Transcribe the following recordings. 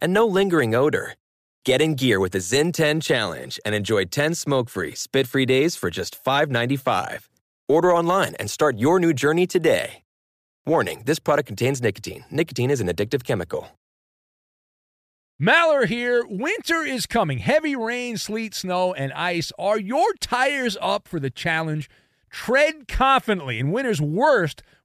and no lingering odor. Get in gear with the Zyn 10 Challenge and enjoy 10 smoke-free, spit-free days for just $5.95. Order online and start your new journey today. Warning, this product contains nicotine. Nicotine is an addictive chemical. Maller here. Winter is coming. Heavy rain, sleet, snow, and ice. Are your tires up for the challenge? Tread confidently in winter's worst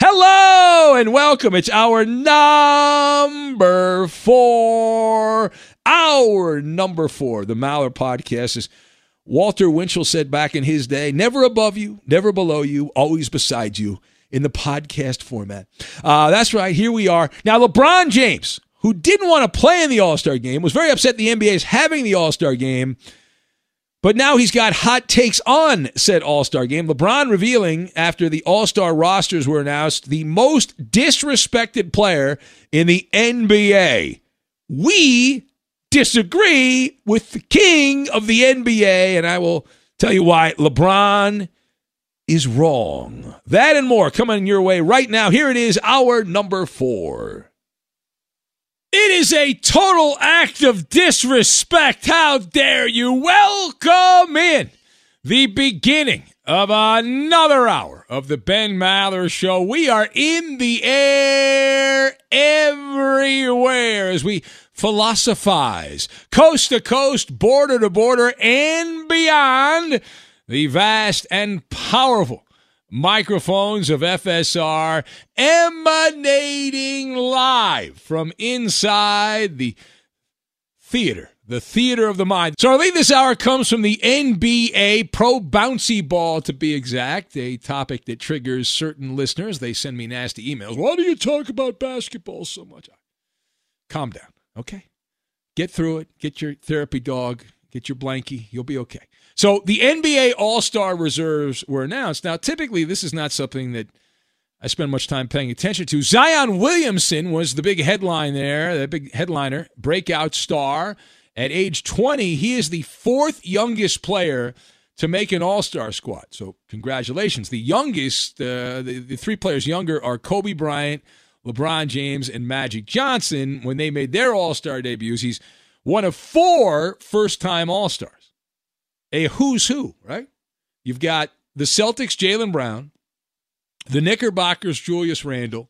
Hello and welcome. It's our number four. Our number four. The Maller podcast is Walter Winchell said back in his day never above you, never below you, always beside you in the podcast format. Uh, that's right. Here we are. Now, LeBron James, who didn't want to play in the All Star game, was very upset the NBA is having the All Star game. But now he's got hot takes on said All Star game. LeBron revealing after the All Star rosters were announced the most disrespected player in the NBA. We disagree with the king of the NBA, and I will tell you why LeBron is wrong. That and more coming your way right now. Here it is, our number four. It is a total act of disrespect. How dare you? Welcome in the beginning of another hour of the Ben Maller Show. We are in the air everywhere as we philosophize coast to coast, border to border, and beyond the vast and powerful microphones of FSR emanating live from inside the theater, the theater of the mind. So our lead this hour comes from the NBA Pro Bouncy Ball, to be exact, a topic that triggers certain listeners. They send me nasty emails. Why do you talk about basketball so much? Calm down, okay? Get through it. Get your therapy dog. Get your blankie. You'll be okay. So the NBA All Star reserves were announced. Now, typically, this is not something that I spend much time paying attention to. Zion Williamson was the big headline there, the big headliner, breakout star. At age 20, he is the fourth youngest player to make an All Star squad. So, congratulations. The youngest, uh, the, the three players younger are Kobe Bryant, LeBron James, and Magic Johnson. When they made their All Star debuts, he's one of four first time All Stars a who's who, right? You've got the Celtics, Jaylen Brown, the Knickerbockers, Julius Randle,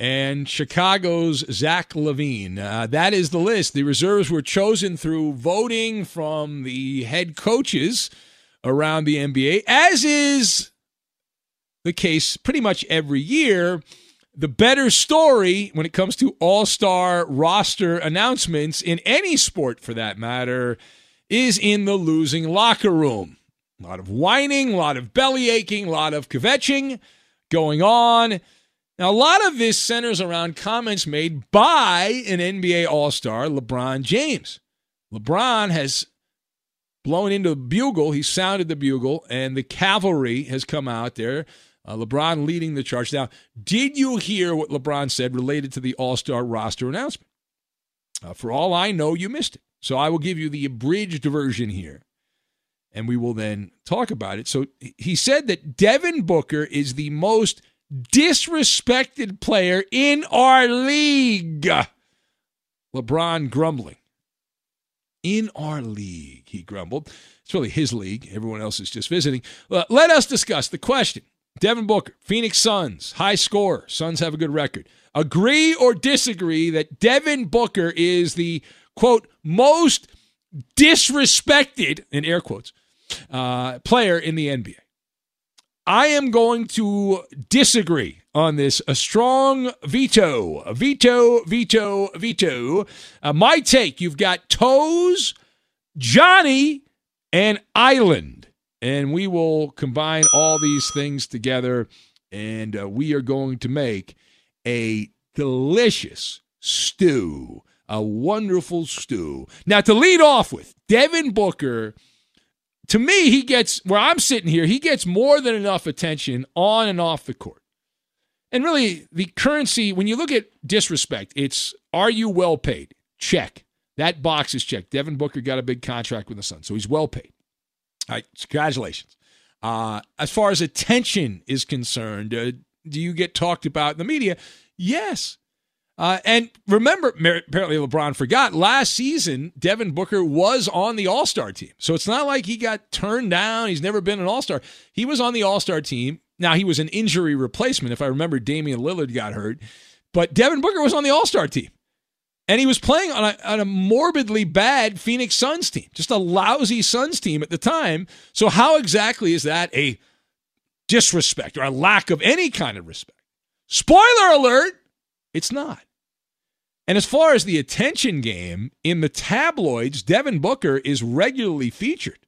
and Chicago's Zach LaVine. Uh, that is the list. The reserves were chosen through voting from the head coaches around the NBA, as is the case pretty much every year. The better story when it comes to all star roster announcements in any sport for that matter is in the losing locker room. A lot of whining, a lot of belly aching, a lot of kvetching going on. Now, a lot of this centers around comments made by an NBA All Star, LeBron James. LeBron has blown into the bugle. He sounded the bugle, and the cavalry has come out there. Uh, LeBron leading the charge. Now, did you hear what LeBron said related to the All Star roster announcement? Uh, for all I know, you missed it. So I will give you the abridged version here, and we will then talk about it. So he said that Devin Booker is the most disrespected player in our league. LeBron grumbling. In our league, he grumbled. It's really his league. Everyone else is just visiting. Uh, let us discuss the question. Devin Booker, Phoenix Suns, high score. Suns have a good record. Agree or disagree that Devin Booker is the, quote, most disrespected, in air quotes, uh, player in the NBA? I am going to disagree on this. A strong veto, veto, veto, veto. Uh, my take you've got Toes, Johnny, and Island. And we will combine all these things together, and uh, we are going to make a delicious stew, a wonderful stew. Now, to lead off with, Devin Booker to me, he gets where I'm sitting here, he gets more than enough attention on and off the court. And really, the currency, when you look at disrespect, it's are you well paid? Check. That box is checked. Devin Booker got a big contract with the Suns, so he's well paid. All right, congratulations. Uh, as far as attention is concerned, uh, do you get talked about in the media? Yes. Uh, and remember, apparently LeBron forgot last season, Devin Booker was on the All Star team. So it's not like he got turned down. He's never been an All Star. He was on the All Star team. Now, he was an injury replacement. If I remember, Damian Lillard got hurt. But Devin Booker was on the All Star team. And he was playing on a, on a morbidly bad Phoenix Suns team, just a lousy Suns team at the time. So, how exactly is that a disrespect or a lack of any kind of respect? Spoiler alert it's not. And as far as the attention game in the tabloids, Devin Booker is regularly featured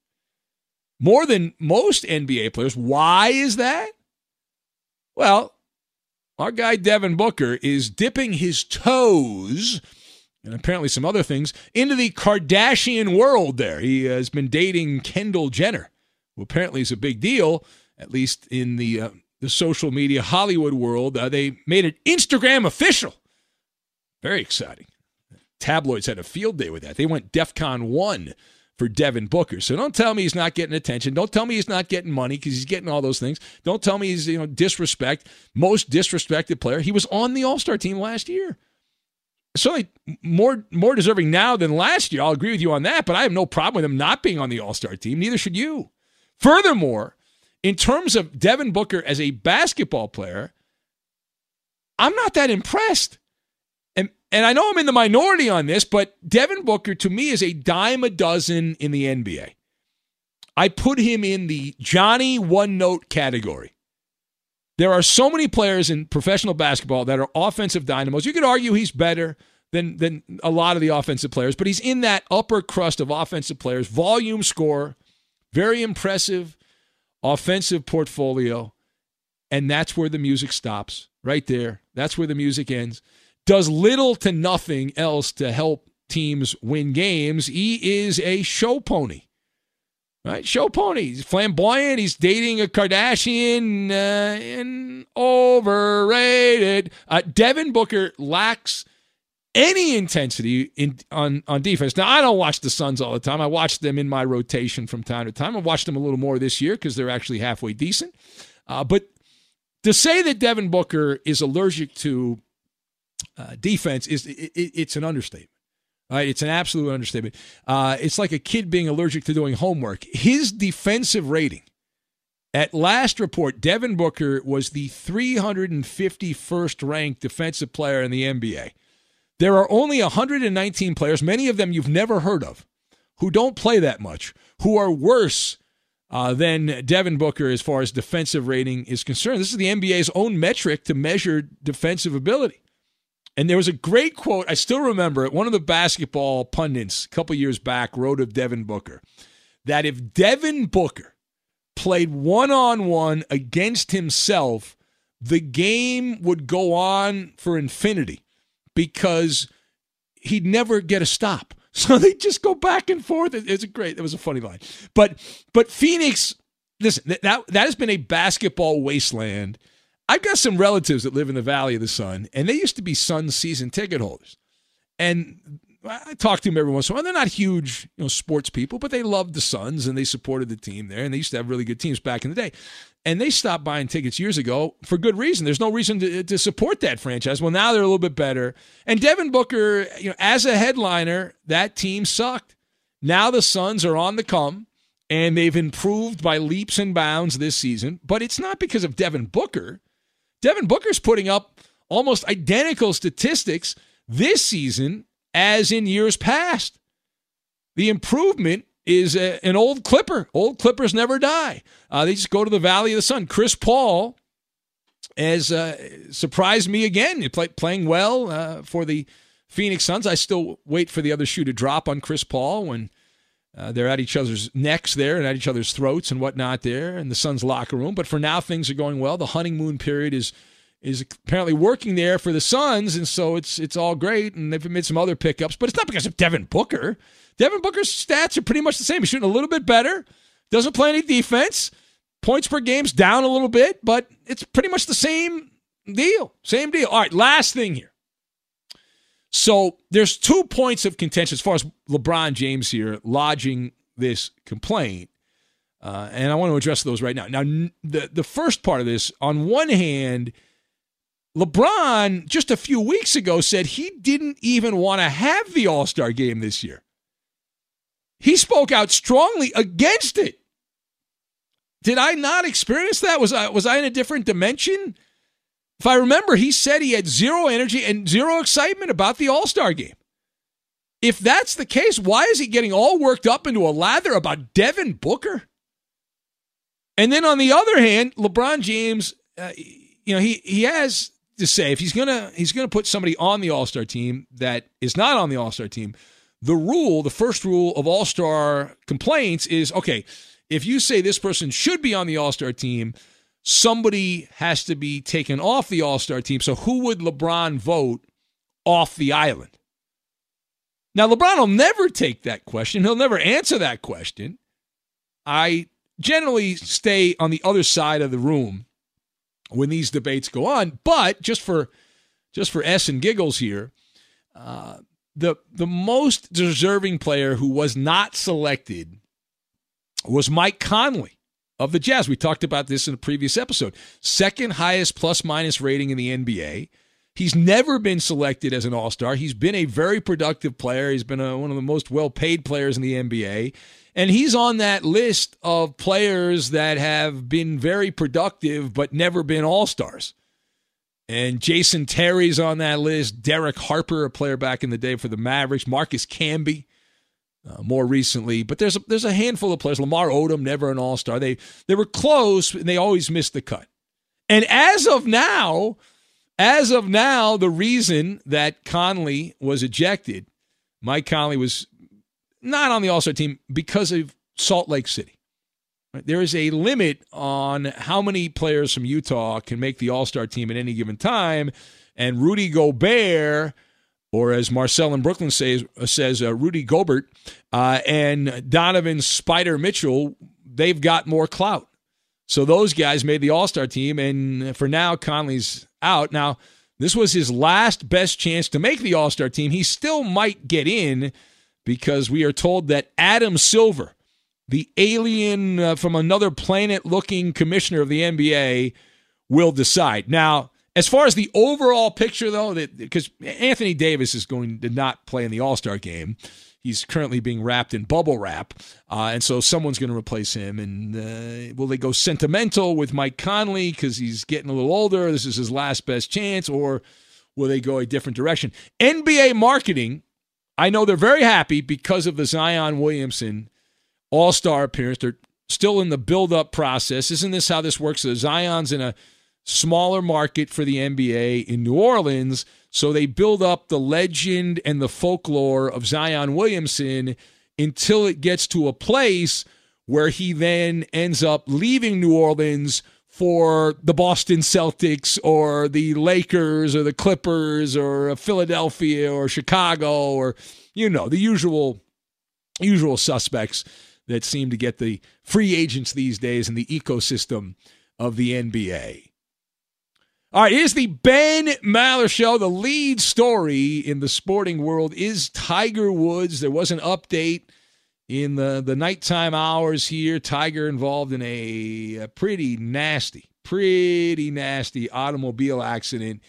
more than most NBA players. Why is that? Well, our guy Devin Booker is dipping his toes and apparently some other things into the Kardashian world there. He has been dating Kendall Jenner, who apparently is a big deal, at least in the uh, the social media Hollywood world. Uh, they made it Instagram official. Very exciting. Tabloids had a field day with that. They went DEFCON 1 for Devin Booker. So don't tell me he's not getting attention. Don't tell me he's not getting money because he's getting all those things. Don't tell me he's, you know, disrespect, most disrespected player. He was on the All-Star team last year. Certainly more more deserving now than last year. I'll agree with you on that, but I have no problem with him not being on the All-Star team. Neither should you. Furthermore, in terms of Devin Booker as a basketball player, I'm not that impressed. And I know I'm in the minority on this, but Devin Booker to me is a dime a dozen in the NBA. I put him in the Johnny one note category. There are so many players in professional basketball that are offensive dynamos. You could argue he's better than than a lot of the offensive players, but he's in that upper crust of offensive players, volume score, very impressive offensive portfolio, and that's where the music stops. Right there. That's where the music ends. Does little to nothing else to help teams win games. He is a show pony. Right? Show pony. He's flamboyant. He's dating a Kardashian uh, and overrated. Uh, Devin Booker lacks any intensity in on on defense. Now I don't watch the Suns all the time. I watch them in my rotation from time to time. I watched them a little more this year because they're actually halfway decent. Uh, but to say that Devin Booker is allergic to uh, defense is it, it, it's an understatement. Right? It's an absolute understatement. Uh, it's like a kid being allergic to doing homework. His defensive rating at last report, Devin Booker was the 351st ranked defensive player in the NBA. There are only 119 players, many of them you've never heard of, who don't play that much, who are worse uh, than Devin Booker as far as defensive rating is concerned. This is the NBA's own metric to measure defensive ability. And there was a great quote, I still remember it. One of the basketball pundits a couple years back wrote of Devin Booker that if Devin Booker played one on one against himself, the game would go on for infinity because he'd never get a stop. So they just go back and forth. It's a great. It was a funny line, but but Phoenix. Listen, that that has been a basketball wasteland. I've got some relatives that live in the Valley of the Sun, and they used to be Suns season ticket holders. And I talk to them every once in a while. They're not huge, you know, sports people, but they loved the Suns and they supported the team there. And they used to have really good teams back in the day. And they stopped buying tickets years ago for good reason. There's no reason to, to support that franchise. Well, now they're a little bit better. And Devin Booker, you know, as a headliner, that team sucked. Now the Suns are on the come and they've improved by leaps and bounds this season. But it's not because of Devin Booker. Devin Booker's putting up almost identical statistics this season as in years past. The improvement is a, an old Clipper. Old Clippers never die. Uh, they just go to the Valley of the Sun. Chris Paul has uh, surprised me again. Play, playing well uh, for the Phoenix Suns. I still wait for the other shoe to drop on Chris Paul when uh, they're at each other's necks there and at each other's throats and whatnot there in the Suns locker room. But for now, things are going well. The honeymoon period is – is apparently working there for the Suns, and so it's it's all great. And they've made some other pickups, but it's not because of Devin Booker. Devin Booker's stats are pretty much the same. He's shooting a little bit better, doesn't play any defense, points per game's down a little bit, but it's pretty much the same deal. Same deal. All right, last thing here. So there's two points of contention as far as LeBron James here lodging this complaint. Uh, and I want to address those right now. Now, the the first part of this, on one hand, LeBron just a few weeks ago said he didn't even want to have the All Star game this year. He spoke out strongly against it. Did I not experience that? Was I was I in a different dimension? If I remember, he said he had zero energy and zero excitement about the All Star game. If that's the case, why is he getting all worked up into a lather about Devin Booker? And then on the other hand, LeBron James, uh, you know, he he has to say if he's gonna he's gonna put somebody on the All Star team that is not on the All Star team, the rule, the first rule of All Star complaints is okay. If you say this person should be on the All Star team, somebody has to be taken off the All Star team. So who would LeBron vote off the island? Now LeBron will never take that question. He'll never answer that question. I generally stay on the other side of the room when these debates go on. But just for just for s and giggles here, uh, the the most deserving player who was not selected was Mike Conley of the Jazz. We talked about this in a previous episode. Second highest plus minus rating in the NBA. He's never been selected as an All Star. He's been a very productive player. He's been a, one of the most well paid players in the NBA. And he's on that list of players that have been very productive but never been all stars. And Jason Terry's on that list. Derek Harper, a player back in the day for the Mavericks. Marcus Camby, uh, more recently. But there's a, there's a handful of players. Lamar Odom, never an All Star. They they were close, and they always missed the cut. And as of now, as of now, the reason that Conley was ejected, Mike Conley was not on the All Star team because of Salt Lake City. There is a limit on how many players from Utah can make the All Star team at any given time. And Rudy Gobert, or as Marcel in Brooklyn says, says uh, Rudy Gobert, uh, and Donovan Spider Mitchell, they've got more clout. So those guys made the All Star team. And for now, Conley's out. Now, this was his last best chance to make the All Star team. He still might get in because we are told that Adam Silver, the alien uh, from another planet looking commissioner of the NBA, will decide. Now, as far as the overall picture, though, because Anthony Davis is going to not play in the All Star game, he's currently being wrapped in bubble wrap, uh, and so someone's going to replace him. And uh, will they go sentimental with Mike Conley because he's getting a little older? This is his last best chance, or will they go a different direction? NBA marketing I know they're very happy because of the Zion Williamson All Star appearance. They're still in the build up process. Isn't this how this works? So Zion's in a smaller market for the NBA in New Orleans. So they build up the legend and the folklore of Zion Williamson until it gets to a place where he then ends up leaving New Orleans for the Boston Celtics or the Lakers or the Clippers or Philadelphia or Chicago or you know the usual usual suspects that seem to get the free agents these days in the ecosystem of the NBA. All right, here's the Ben Maller Show. The lead story in the sporting world is Tiger Woods. There was an update in the, the nighttime hours here. Tiger involved in a, a pretty nasty, pretty nasty automobile accident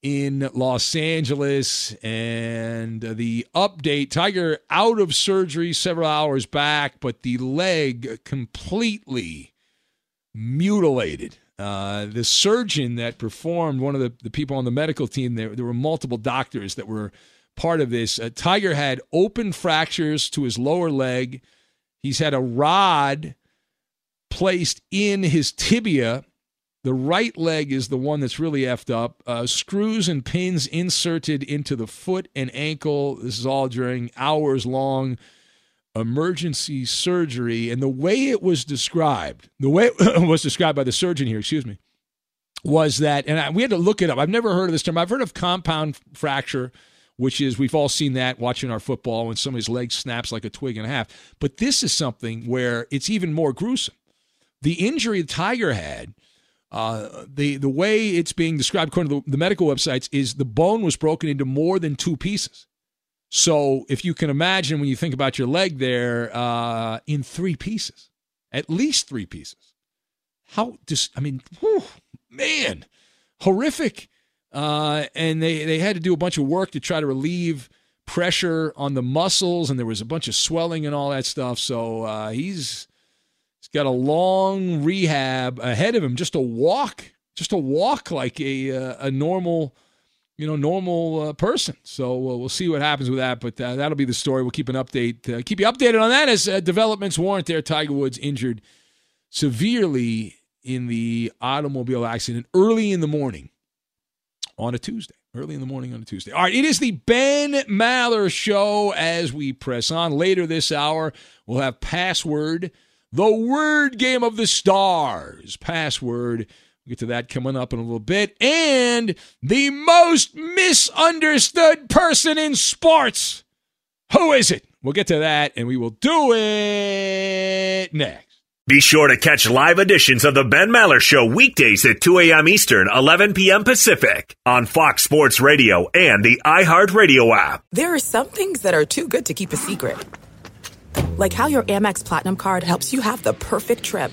in Los Angeles. And the update Tiger out of surgery several hours back, but the leg completely mutilated. Uh, the surgeon that performed, one of the, the people on the medical team, there, there were multiple doctors that were part of this. Uh, Tiger had open fractures to his lower leg. He's had a rod placed in his tibia. The right leg is the one that's really effed up. Uh, screws and pins inserted into the foot and ankle. This is all during hours long emergency surgery. And the way it was described, the way it was described by the surgeon here, excuse me, was that, and I, we had to look it up. I've never heard of this term. I've heard of compound fracture which is we've all seen that watching our football when somebody's leg snaps like a twig and a half. But this is something where it's even more gruesome. The injury the Tiger had, uh, the the way it's being described according to the, the medical websites is the bone was broken into more than two pieces. So if you can imagine when you think about your leg there, uh, in three pieces, at least three pieces. How just I mean, whew, man, horrific uh, and they, they had to do a bunch of work to try to relieve pressure on the muscles, and there was a bunch of swelling and all that stuff. So uh, he's he's got a long rehab ahead of him just to walk, just to walk like a uh, a normal, you know, normal uh, person. So we'll, we'll see what happens with that. But uh, that'll be the story. We'll keep an update, uh, keep you updated on that as uh, developments warrant. There, Tiger Woods injured severely in the automobile accident early in the morning on a Tuesday, early in the morning on a Tuesday. All right, it is the Ben Maller Show as we press on. Later this hour, we'll have Password, the word game of the stars. Password. We'll get to that coming up in a little bit. And the most misunderstood person in sports. Who is it? We'll get to that and we will do it next. Be sure to catch live editions of the Ben Maller Show weekdays at 2 a.m. Eastern, 11 p.m. Pacific on Fox Sports Radio and the iHeartRadio app. There are some things that are too good to keep a secret. Like how your Amex Platinum card helps you have the perfect trip.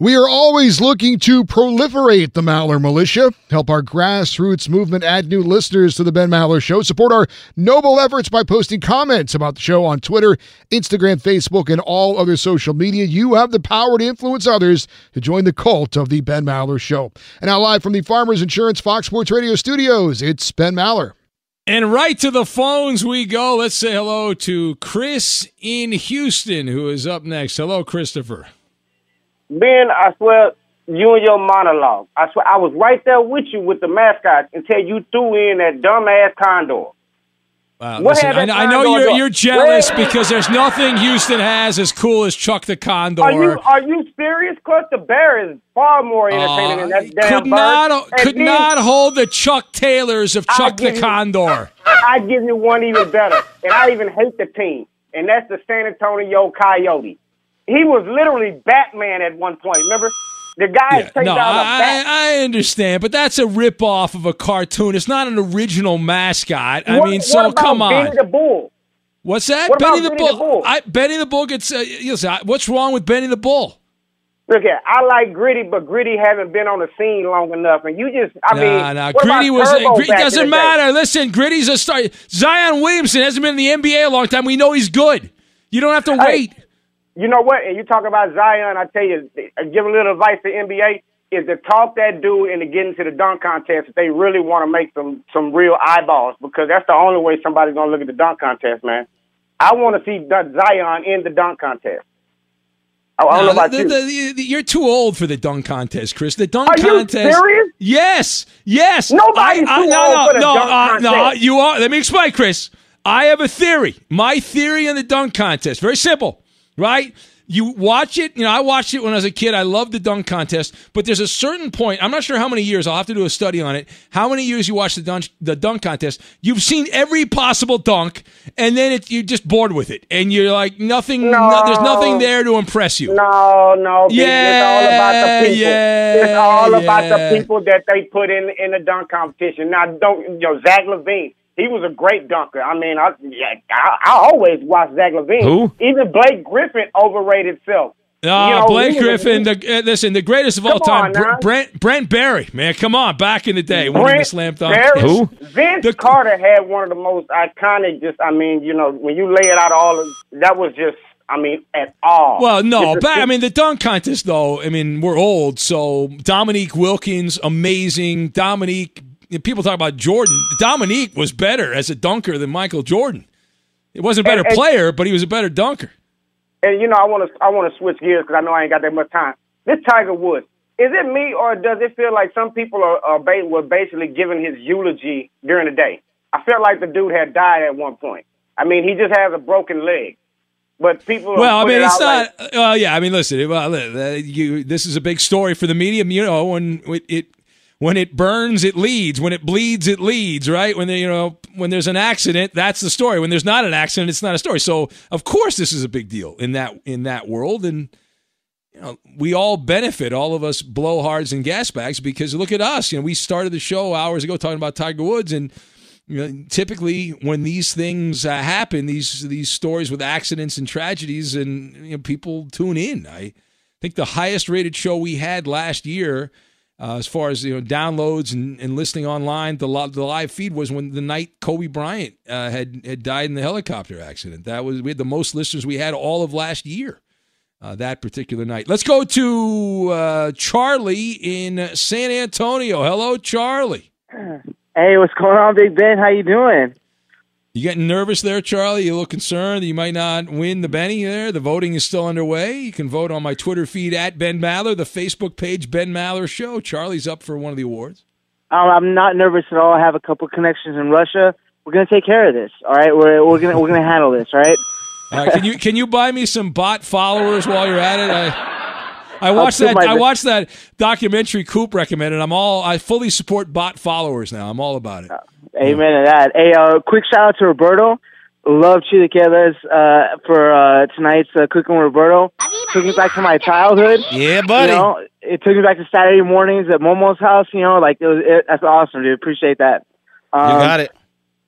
We are always looking to proliferate the Maller Militia, help our grassroots movement add new listeners to the Ben Maller Show, support our noble efforts by posting comments about the show on Twitter, Instagram, Facebook, and all other social media. You have the power to influence others to join the cult of the Ben Maller Show. And now, live from the Farmers Insurance Fox Sports Radio studios, it's Ben Maller. And right to the phones we go. Let's say hello to Chris in Houston, who is up next. Hello, Christopher. Ben, I swear, you and your monologue. I swear, I was right there with you with the mascot until you threw in that dumbass condor. Wow, listen, I, I, know you're you're jealous Where? because there's nothing Houston has as cool as Chuck the Condor. Are you are you serious? Cause the bear is far more entertaining uh, than that damn could Not, could then, not hold the Chuck Taylors of Chuck the you, Condor. I give you one even better, and I even hate the team, and that's the San Antonio Coyote. He was literally Batman at one point. Remember? The guy yeah, no, I, I, understand, but that's a rip off of a cartoon. It's not an original mascot. I what, mean, so come on. Benny the Bull? What's that? What Benny, the, Benny Bull? the Bull? I, Benny the Bull gets. Uh, listen, what's wrong with Benny the Bull? Look at, I like Gritty, but Gritty haven't been on the scene long enough, and you just, I nah, mean, nah, Gritty was. Uh, Gritty doesn't matter. Listen, Gritty's a star. Zion Williamson hasn't been in the NBA a long time. We know he's good. You don't have to wait you know what? And you talk about Zion, I tell you, give a little advice to NBA is to talk that dude into getting to the dunk contest if they really want to make some some real eyeballs because that's the only way somebody's gonna look at the dunk contest, man. I want to see Zion in the dunk contest. I don't know about the, you. The, the, you're too old for the dunk contest, Chris. The dunk are contest. Are you serious? Yes, yes. Nobody's I, I, too no, old no, for the no, dunk uh, contest. no. You are. Let me explain, Chris. I have a theory. My theory on the dunk contest. Very simple, right? you watch it. You know, I watched it when I was a kid. I loved the dunk contest, but there's a certain point. I'm not sure how many years. I'll have to do a study on it. How many years you watch the dunk the dunk contest? You've seen every possible dunk, and then it, you're just bored with it, and you're like nothing. No, no, there's nothing there to impress you. No, no. Yeah, it's all about the people. Yeah, it's all yeah. about the people that they put in in the dunk competition. Now, don't you know Zach LaVine? He was a great dunker. I mean, I I, I always watch Zach LaVine. Who? Even Blake Griffin overrated himself. Uh, you know, Blake Griffin, the, uh, listen, the greatest of all time, Brent Brent Barry, man, come on, back in the day, Brent winning the slam dunk. Barry, Who? Vince the, Carter had one of the most iconic. Just, I mean, you know, when you lay it out, all of that was just, I mean, at all. Well, no, but I mean, the dunk contest, though. I mean, we're old, so Dominique Wilkins, amazing. Dominique, people talk about Jordan. Dominique was better as a dunker than Michael Jordan. He wasn't a better And- and- player, but he was a better dunker. And you know, I want to I want to switch gears because I know I ain't got that much time. This Tiger Woods, is it me or does it feel like some people are, are ba- were basically giving his eulogy during the day? I felt like the dude had died at one point. I mean, he just has a broken leg. But people, well, I mean, it it's not. Like, uh, yeah, I mean, listen. Well, uh, you, this is a big story for the media. You know, when it, it when it burns, it leads. When it bleeds, it leads. Right? When they, you know, when there's an accident, that's the story. When there's not an accident, it's not a story. So, of course, this is a big deal in that in that world, and you know, we all benefit. All of us blowhards and gas bags because look at us. You know, we started the show hours ago talking about Tiger Woods and you know, typically when these things uh, happen, these these stories with accidents and tragedies, and you know, people tune in. I think the highest rated show we had last year, uh, as far as you know, downloads and, and listening online, the, the live feed was when the night Kobe Bryant uh, had had died in the helicopter accident. That was we had the most listeners we had all of last year. Uh, that particular night. Let's go to uh, Charlie in San Antonio. Hello, Charlie. Hey, what's going on, Big Ben? How you doing? You getting nervous there, Charlie? You a little concerned that you might not win the Benny there? The voting is still underway. You can vote on my Twitter feed at Ben Maller, the Facebook page Ben Maller Show. Charlie's up for one of the awards. Um, I'm not nervous at all. I have a couple connections in Russia. We're gonna take care of this. All right, we're we're gonna we're gonna handle this. All right. All right. Can you can you buy me some bot followers while you're at it? I, I watched that. I watched that documentary Coop recommended. I'm all. I fully support bot followers now. I'm all about it. Amen to that. Hey, uh, quick shout out to Roberto. Love Chilaquiles uh, for uh, tonight's uh, cooking with Roberto. Took me back to my childhood. Yeah, buddy. You know, it took me back to Saturday mornings at Momo's house. You know, like it was. It, that's awesome, dude. Appreciate that. Um, you got it.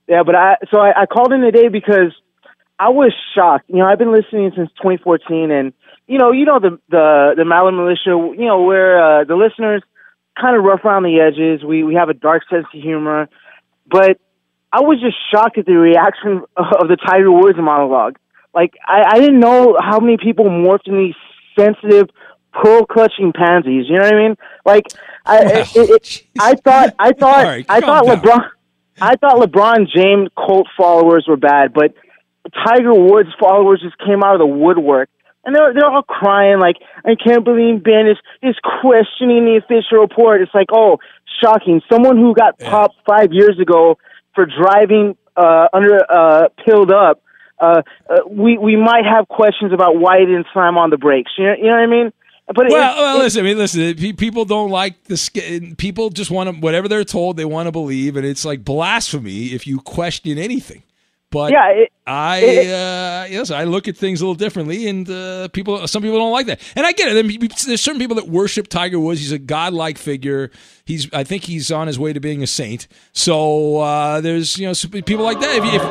Yeah, but I so I, I called in today because I was shocked. You know, I've been listening since 2014, and you know, you know the the the Maller Militia. You know, where uh, the listeners kind of rough around the edges. We we have a dark sense of humor, but I was just shocked at the reaction of the Tiger Woods monologue. Like I, I didn't know how many people morphed in these sensitive, pearl clutching pansies. You know what I mean? Like I, Well, it, it, I thought I thought right, I thought down. LeBron. I thought LeBron James cult followers were bad, but Tiger Woods followers just came out of the woodwork. And they're they're all crying like, I can't believe Ben is is questioning the official report. It's like, oh, shocking. Someone who got popped five years ago for driving uh, under uh, pilled up. Uh, uh, we we might have questions about why he didn't slam on the brakes. You know, you know what I mean? But well, it, well, listen. I mean, listen. People don't like the. sk- People just want to whatever they're told. They want to believe, and it's like blasphemy if you question anything. But Yeah, it- I it- uh, yes, I look at things a little differently, and uh, people. Some people don't like that, and I get it. I mean, There's certain people that worship Tiger Woods. He's a godlike figure. He's. I think he's on his way to being a saint. So uh, there's you know people like that. If, if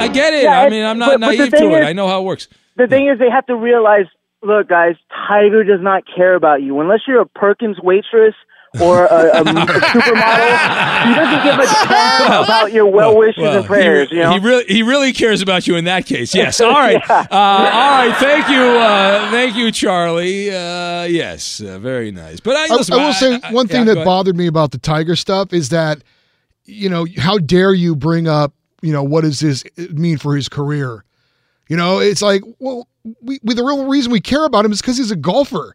I get it, Yeah, I mean, I'm not but- but naive thing to it. I know how it works. the thing is, they have to realize, look, guys, Tiger does not care about you unless you're a Perkins waitress or a, a, a supermodel. He doesn't give a damn about your well wishes Well, and prayers. He, you know. he really he really cares about you in that case. Yes. All right. uh, all right. Thank you. Uh, thank you, Charlie. Uh, yes. Uh, very nice. But I, I, listen, I will say I- one thing yeah, that bothered me about the Tiger stuff is that, you know, how dare you bring up, you know, what does this mean for his career? You know, it's like, well, we, we the real reason we care about him is because he's a golfer.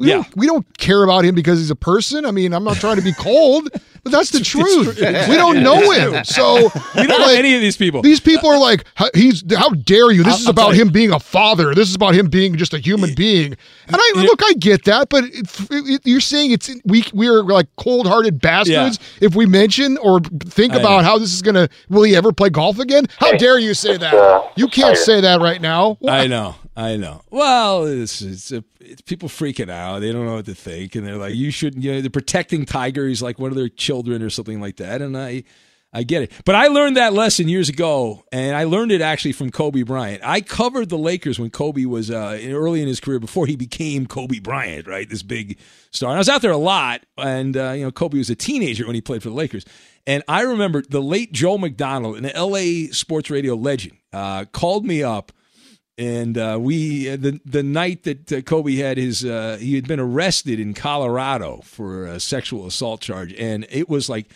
We Yeah. don't we don't care about him because he's a person. I mean, I'm not trying to be cold, but that's the truth. We don't know him, so We don't know like, any of these people. These people are like, "How- he's how dare you? This I'll- is about him being a father. This is about him being just a human being. And I look, I get that, but it, it, you're saying it's we we're like cold-hearted bastards if we mention or think I know. about how this is gonna. Will he ever play golf again? How dare you say that? You can't say that right now. I know. I know. Well, it's it's, a, it's people freaking out. They don't know what to think, and they're like, "You shouldn't." You know, they're protecting Tiger. He's like one of their children or something like that. And I, I get it. But I learned that lesson years ago, and I learned it actually from Kobe Bryant. I covered the Lakers when Kobe was uh, early in his career before he became Kobe Bryant, right? This big star. And I was out there a lot, and uh, you know, Kobe was a teenager when he played for the Lakers. And I remember the late Joe McDonald, an LA sports radio legend, uh, called me up and uh, we uh, the the night that uh, Kobe had his uh, he had been arrested in Colorado for a sexual assault charge, and it was like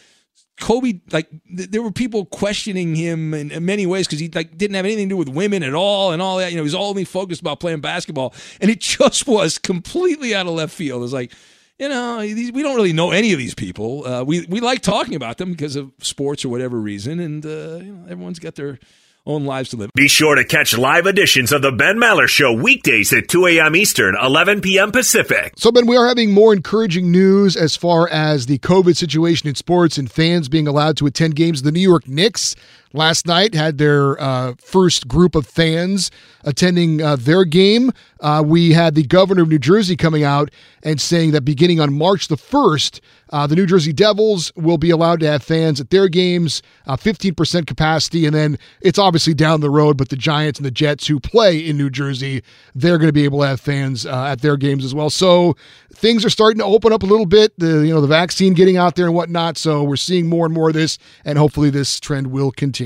Kobe like th- there were people questioning him in, in many ways because he like didn't have anything to do with women at all and all that. You know, he was only focused about playing basketball, and it just was completely out of left field. It was like. you know, we don't really know any of these people. Uh, we we like talking about them because of sports or whatever reason, and uh, you know, everyone's got their own lives to live. Be sure to catch live editions of the Ben Maller Show weekdays at 2 a.m. Eastern, 11 p.m. Pacific. So, Ben, we are having more encouraging news as far as the COVID situation in sports and fans being allowed to attend games. The New York Knicks last night had their uh, first group of fans attending uh, their game. Uh, we had the governor of New Jersey coming out and saying that beginning on March the 1st, uh, the New Jersey Devils will be allowed to have fans at their games, uh, 15% capacity. And then it's obviously down the road, but the Giants and the Jets who play in New Jersey, they're going to be able to have fans uh, at their games as well. So things are starting to open up a little bit. The you know the vaccine getting out there and whatnot. So we're seeing more and more of this, and hopefully this trend will continue.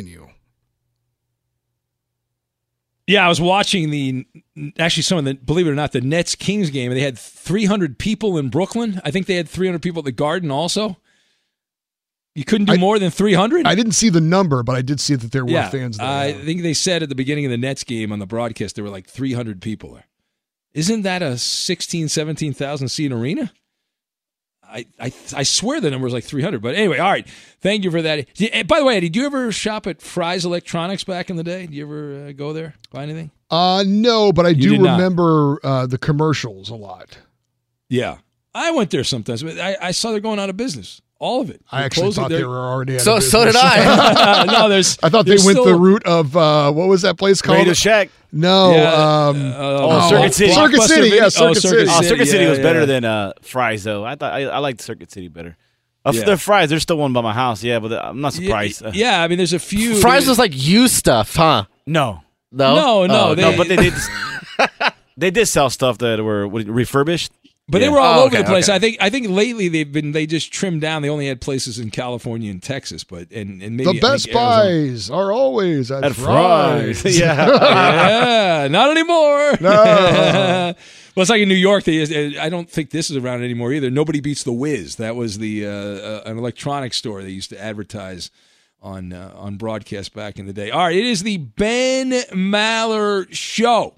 Yeah, I was watching the actually some of the believe it or not the Nets Kings game. They had 300 people in Brooklyn. I think they had 300 people at the Garden also. You couldn't do I- more than 300. I didn't see the number, but I did see that there were yeah, fans there. I think they said at the beginning of the Nets game on the broadcast there were like 300 people there. Isn't that a 16, 17,000 seat arena? I, I I swear the number was like 300. But anyway, all right. Thank you for that. Eh, By the way, did you ever shop at Fry's Electronics back in the day? Did you ever uh, go there, buy anything? Uh, no, but I You do remember uh, the commercials a lot. Yeah. I went there sometimes, but I, I saw they're going out of business. All of it. I They're actually thought they they're- were already out So- of so did. I. no, there's. I thought they there's went the route of uh, what was that place called? Radio Shack. No, Yeah, um, uh, Oh, Circuit City. Circuit City, Video- yeah, oh, Circuit Circuit City. Oh, City, Circuit City yeah, was better yeah. than uh, Fry's, though. I thought I, I liked Circuit City better. Uh, Yeah. The Fry's, there's still one by my house, yeah, but I'm not surprised. Uh, Yeah, I mean, there's a few. Fry's was like used stuff, huh? no, No, No, no, Oh, they- no, but they did. they did sell stuff that were refurbished. But they were all Oh, over okay, the place. okay. I think. I think lately they've been. They just trimmed down. They only had places in California and Texas, but and and maybe the best buys are always at, At Fry's. Fry's. yeah. yeah, not anymore. No. well, it's like in New York. They, I don't think this is around anymore either. Nobody beats the Whiz. That was the uh, uh, an electronics store they used to advertise on uh, on broadcast back in the day. All right, it is the Ben Maller Show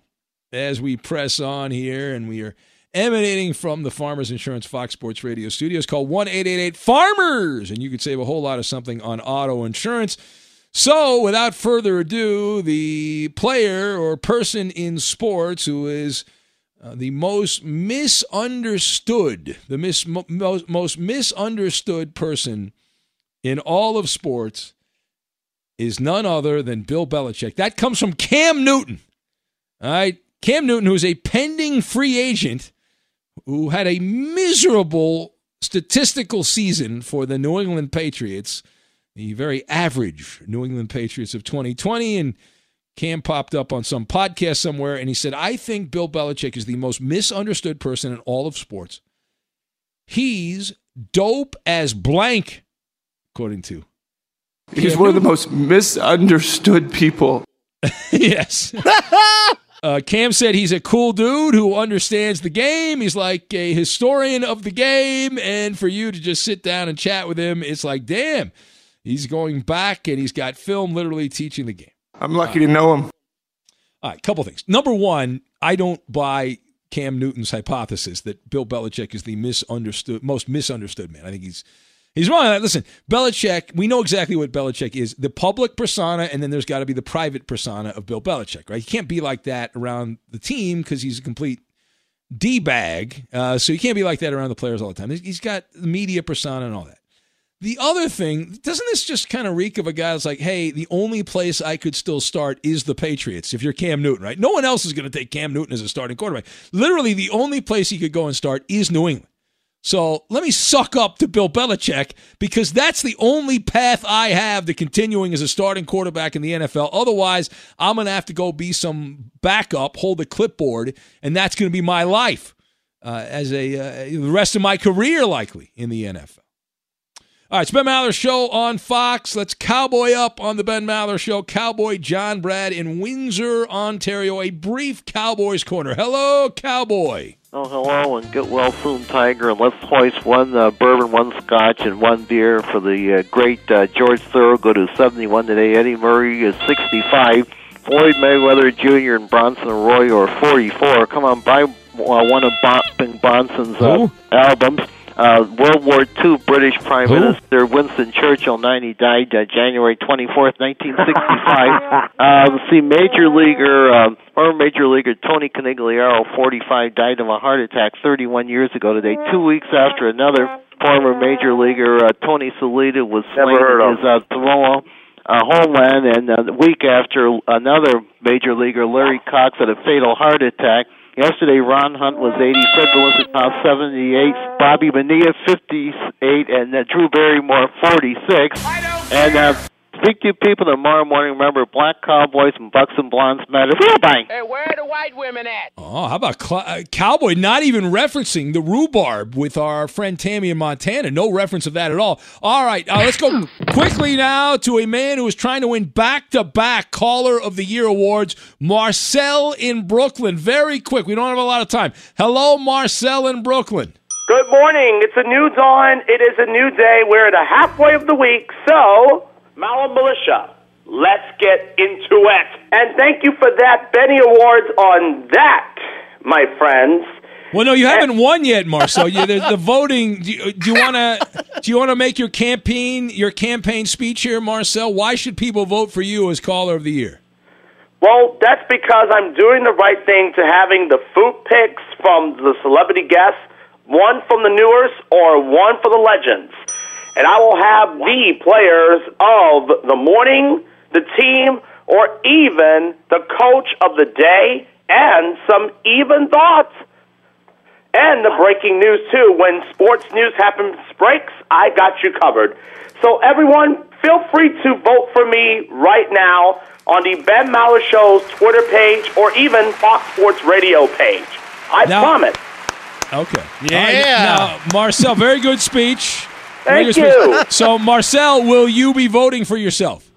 as we press on here, and we are emanating from the Farmers Insurance Fox Sports Radio studios. Call one eight eight eight Farmers, and you could save a whole lot of something on auto insurance. So, without further ado, the player or person in sports who is uh, the most misunderstood, the mis- mo- most, most misunderstood person in all of sports is none other than Bill Belichick. That comes from Cam Newton. All right. Cam Newton, who is a pending free agent who had a miserable statistical season for the New England Patriots, the very average New England Patriots of 2020. And Cam popped up on some podcast somewhere and he said, I think Bill Belichick is the most misunderstood person in all of sports. He's dope as blank, according to. He's Cam one of the most misunderstood people. yes. Uh, Cam said he's a cool dude who understands the game. He's like a historian of the game. And for you to just sit down and chat with him, it's like, damn, he's going back and he's got film literally teaching the game. I'm lucky to know him. All right, couple things. Number one, I don't buy Cam Newton's hypothesis that Bill Belichick is the misunderstood, most misunderstood man. I think he's he's wrong. on that. Listen, Belichick, we know exactly what Belichick is: the public persona, and then there's got to be the private persona of Bill Belichick. Right? He can't be like that around the team because he's a complete d bag. Uh, so he can't be like that around the players all the time. He's- got the media persona and all that. The other thing, doesn't this just kind of reek of a guy that's like, hey, the only place I could still start is the Patriots if you're Cam Newton, right? No one else is going to take Cam Newton as a starting quarterback. Literally, the only place he could go and start is New England. So let me suck up to Bill Belichick because that's the only path I have to continuing as a starting quarterback in the NFL. Otherwise, I'm going to have to go be some backup, hold a clipboard, and that's going to be my life uh, as a uh, the rest of my career, likely in the NFL. All right, it's Ben Maller Show on Fox. Let's cowboy up on the Ben Maller Show. Cowboy John Brad in Windsor, Ontario. A brief Cowboys corner. Hello, Cowboy. Oh, hello, and get well soon, Tiger. And let's hoist one uh, bourbon, one scotch, and one beer for the uh, great uh, George Thorogood, who's 71 today. Eddie Murray is 65. Floyd Mayweather Jr. and Bronson Arroyo are 44. Come on, buy uh, one of Bing Bronson's uh, albums. Uh, World War II British Prime Who? Minister Winston Churchill, 90, died uh, January 24th, 1965. uh, see, Major Leaguer, uh, former Major Leaguer Tony Conigliaro, 45, died of a heart attack 31 years ago today, two weeks after another former Major Leaguer uh, Tony Solaita was slain heard in his uh, Toowoomba uh, homeland, and uh, a week after another major leaguer, Larry Cox, had a fatal heart attack. Yesterday, Ron Hunt was 80, Fred Felicitoff 78, Bobby Bonilla 58, and uh, Drew Barrymore 46. And uh, speak to you people tomorrow morning. Remember, black cowboys and bucks and blondes matter. Bye. Hey, where are the white women at? Oh, how about Cl- uh, Cowboy not even referencing the rhubarb with our friend Tammy in Montana? No reference of that at all. All right, uh, let's go quickly now to a man who is trying to win back to back Caller of the Year awards, Marcel in Brooklyn. Very quick. We don't have a lot of time. Hello, Marcel in Brooklyn. Good morning. It's a new dawn. It is a new day. We're at a halfway of the week. So, Maller Militia, let's get into it. And thank you for that Benny Awards on that, my friends. Well, no, you haven't won yet, Marcel. You, the, the voting. Do you, do you want to? Do you want to make your campaign your campaign speech here, Marcel? Why should people vote for you as caller of the year? Well, that's because I'm doing the right thing to having the food picks from the celebrity guests, one from the newers or one for the legends. And I will have the players of the morning, the team, or even the coach of the day, and some even thoughts. And the breaking news, too. When sports news happens, breaks, I got you covered. So, everyone, feel free to vote for me right now on the Ben Maller Show's Twitter page or even Fox Sports Radio page. I Now- promise. Okay. Yeah. All right, now, Marcel, very good speech. Very Thank you. speech. So, Marcel, will you be voting for yourself?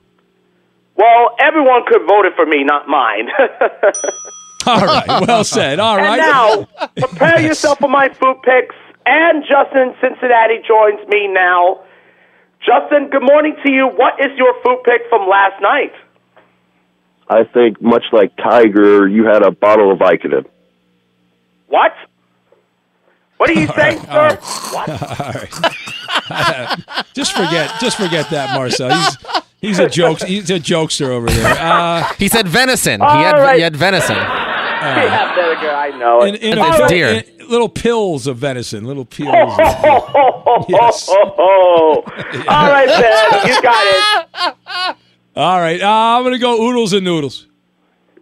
Well, everyone could vote it for me, not mine. All right. Well said. All right. And now, prepare yourself for my food picks. And Justin Cincinnati joins me now. Justin, good morning to you. What is your food pick from last night? I think much like Tiger, you had a bottle of Vicodin. What? What are you saying, sir? All right. just forget. Just forget that, Marcel. He's he's a joke. He's a jokester over there. Uh, he said venison. He had right. he had venison. yeah, vinegar, I know in, it. in, That's a, deer. in- little pills of venison. Little pills. Of, yes. All right, Ben, you got it. all right. Uh, I'm gonna go oodles and noodles.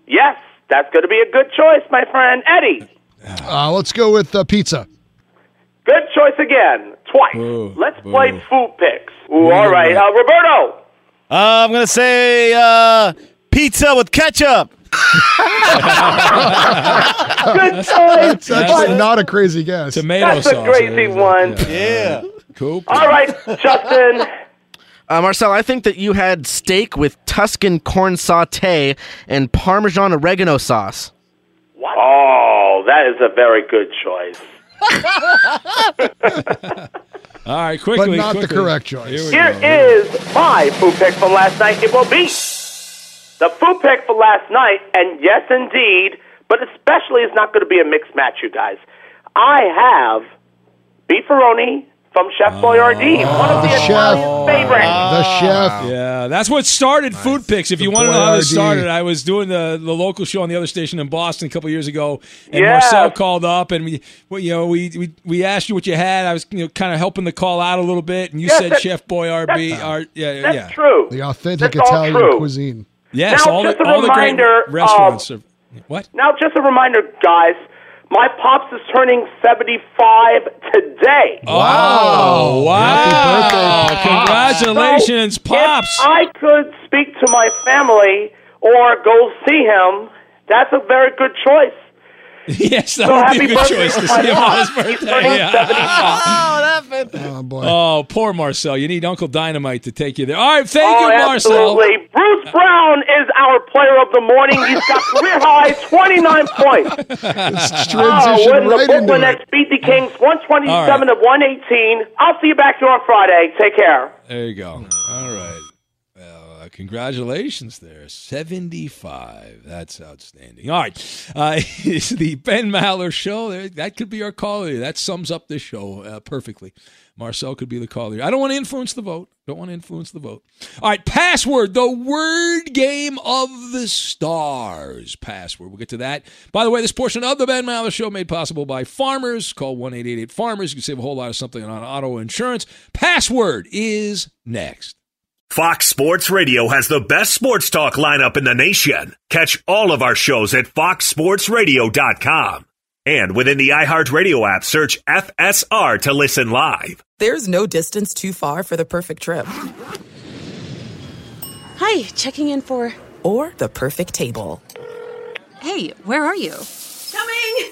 Yes, that's going to be a good choice, my friend. Eddie, Uh, let's go with uh, pizza. Good choice again. Twice. Let's play food picks. Ooh, all right. Uh, Roberto, Uh, I'm gonna say uh, pizza with ketchup. good choice. That's actually not a crazy guess. Tomato sauce. That's a crazy one. Yeah. Cool. All right, Justin. Uh, Marcel, I think that you had steak with Tuscan corn saute and Parmesan oregano sauce. Oh, that is a very good choice. All right, quickly. But not the correct choice. Here we Here go. is my food pick from last night. It will be the food pick for last night, and yes, indeed, but especially it's not going to be a mixed match, you guys. I have beefaroni from Chef Boyardee, one of the chef. Italian favorites. The chef. Yeah, that's what started Food Picks. If you want to know how this started, I was doing the, the local show on the other station in Boston a couple years ago, and Yeah. Marcel called up, and we, we you know we, we we asked you what you had. I was you know kind of helping the call out a little bit, and you Yes, said that- Chef Boyardee. Our, yeah, That's yeah, true. The authentic That's all Italian true. cuisine. yes. Now, all just the a all the great restaurants. um, are, what? Now, just a reminder, guys. My pops is turning 75 today. Oh, wow! Happy birthday. Congratulations, So, pops! If I could speak to my family or go see him, that's a very good choice. yes, that So would be a good birthday choice to to see him on his pops. He's birthday. turning Yeah. 75. Oh boy. Oh, poor Marcel. You need Uncle Dynamite to take you there. All right, thank oh, you, Marcel. absolutely. Bruce Brown is our player of the morning. He's got career high 29 points. It's Oh, transition ah, when the right into Brooklyn it. Nets beat the Kings 127 All right. to 118. I'll see you back here on Friday. Take care. There you go. All right. Congratulations there. 75. That's outstanding. All right. Uh, it's the Ben Maller Show. That could be our caller. That sums up this show uh, perfectly. Marcel could be the caller. I don't want to influence the vote. Don't want to influence the vote. All right. Password, the word game of the stars. Password. We'll get to that. By the way, this portion of the Ben Maller Show made possible by Farmers. Call 1 888 Farmers. You can save a whole lot of something on auto insurance. Password is next. Fox Sports Radio has the best sports talk lineup in the nation. Catch all of our shows at foxsportsradio.com. And within the iHeartRadio app, search FSR to listen live. There's no distance too far for the perfect trip. Hi, checking in for. Or the perfect table. Hey, where are you? Coming!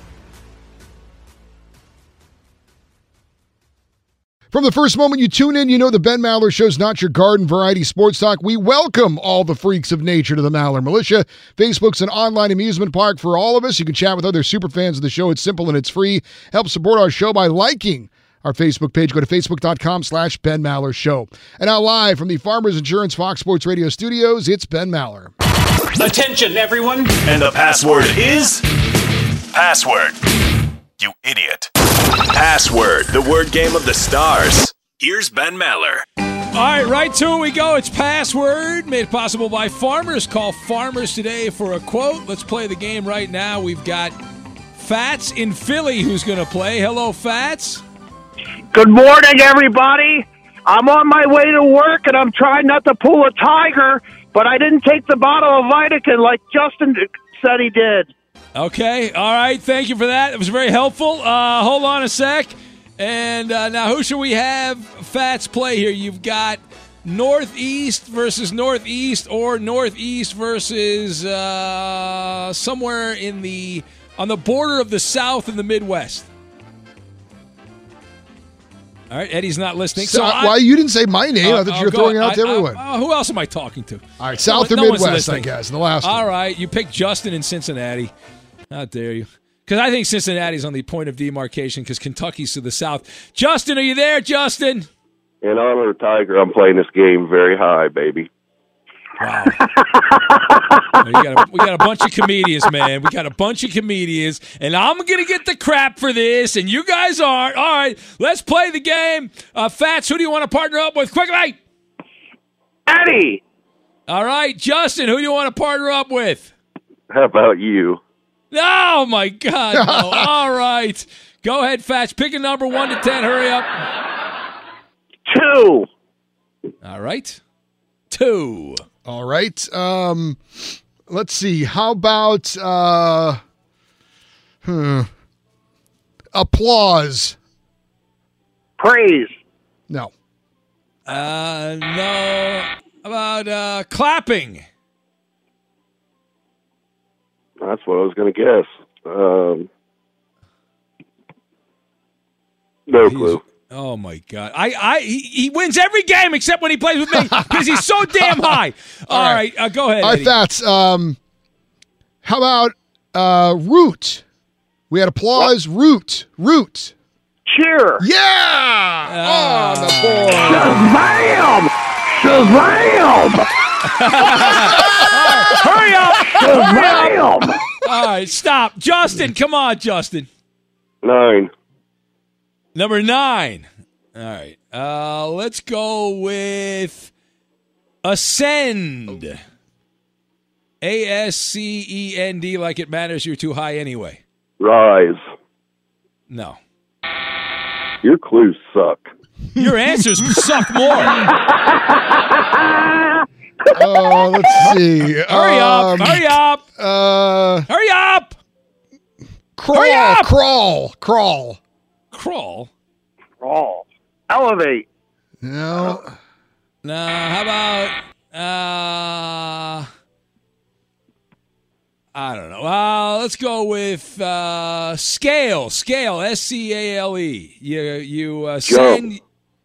From the first moment you tune in, you know the Ben Maller Show's not your garden variety sports talk. We welcome all the freaks of nature to the Maller Militia. Facebook's an online amusement park for all of us. You can chat with other super fans of the show. It's simple and it's free. Help support our show by liking our Facebook page. Go to facebook.com slash Ben Maller Show. And now live from the Farmers Insurance Fox Sports Radio studios, it's Ben Maller. Attention, everyone. And the password is password. You idiot. Password, the word game of the stars. Here's Ben Maller. All right, right to it we go. It's password made possible by farmers. Call farmers today for a quote. Let's play the game right now. We've got Fats in Philly who's going to play. Hello, Fats. Good morning, everybody. I'm on my way to work and I'm trying not to pull a tiger, but I didn't take the bottle of Vitakin like Justin said he did. Okay, all right. Thank you for that. It was very helpful. Uh, hold on a sec. And uh, now, who should we have Fats play here? You've got Northeast versus Northeast, or Northeast versus uh, somewhere in the on the border of the South and the Midwest. All right, Eddie's not listening. So, So, I- why you didn't say my name? I Uh, thought I'll you were throwing it out to I- I- everyone. uh, who else am I talking to? All right, South No- or no Midwest, I guess, in the last All one. right, you picked Justin in Cincinnati. How dare you? Because I think Cincinnati's on the point of demarcation because Kentucky's to the south. Justin, are you there, Justin? In honor of Tiger, I'm playing this game very high, baby. We got, a, we got a bunch of comedians, man. We got a bunch of comedians, and I'm gonna get the crap for this, and you guys aren't. All right, let's play the game. Uh, Fats, who do you want to partner up with? Quickly, Eddie. All right, Justin, who do you want to partner up with? How about you? Oh my God! No. All right, go ahead, Fats. Pick a number one to ten. Hurry up. Two. All right, two. All right. Um, let's see. How about uh, hmm, applause? Praise. No. Uh, no. How About uh, clapping. That's what I was going to guess. Um, no clue. Oh my God! I, I, he, he wins every game except when he plays with me because he's so damn high. All right, uh, go ahead. All right, Eddie. Fats. Um, how about uh, root? We had applause. Root. Root. Cheer. Yeah. Ah. on the board. Shazam! Shazam! Hurry up! Hurry up! All right, stop, Justin. Come on, Justin. Nine. Number nine. All right. Uh, let's go with ascend. A S C E N D, like it matters. You're too high anyway. Rise. No. Your clues suck. Your answers suck more. Oh, let's see. Hurry up! Um, hurry up! Uh, hurry up! crawl. Hurry up! Crawl. Crawl. Crawl. Crawl. Elevate. No. No. How about uh? I don't know. Uh, let's go with uh, scale. Scale. S C A L E. You you uh, send.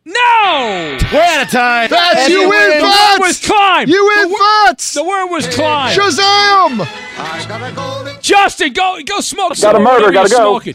No. We're out of time. That's And you the win, word Fats. was climb. You win, Fats. The word was climb. Shazam! Justin, go go smoke Got a more, murder, gotta you're go. smoking.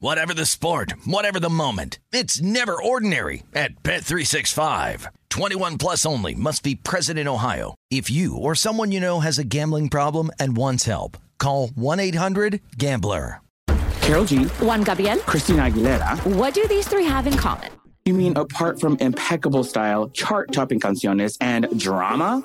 Whatever the sport, whatever the moment. It's never ordinary at Bet365. 21 plus only must be present in Ohio. If you or someone you know has a gambling problem and wants help, call 1-800-GAMBLER. Karol G, Juan Gabriel. Christina Aguilera. What do these three have in common? You mean apart from impeccable style, chart topping canciones, and drama?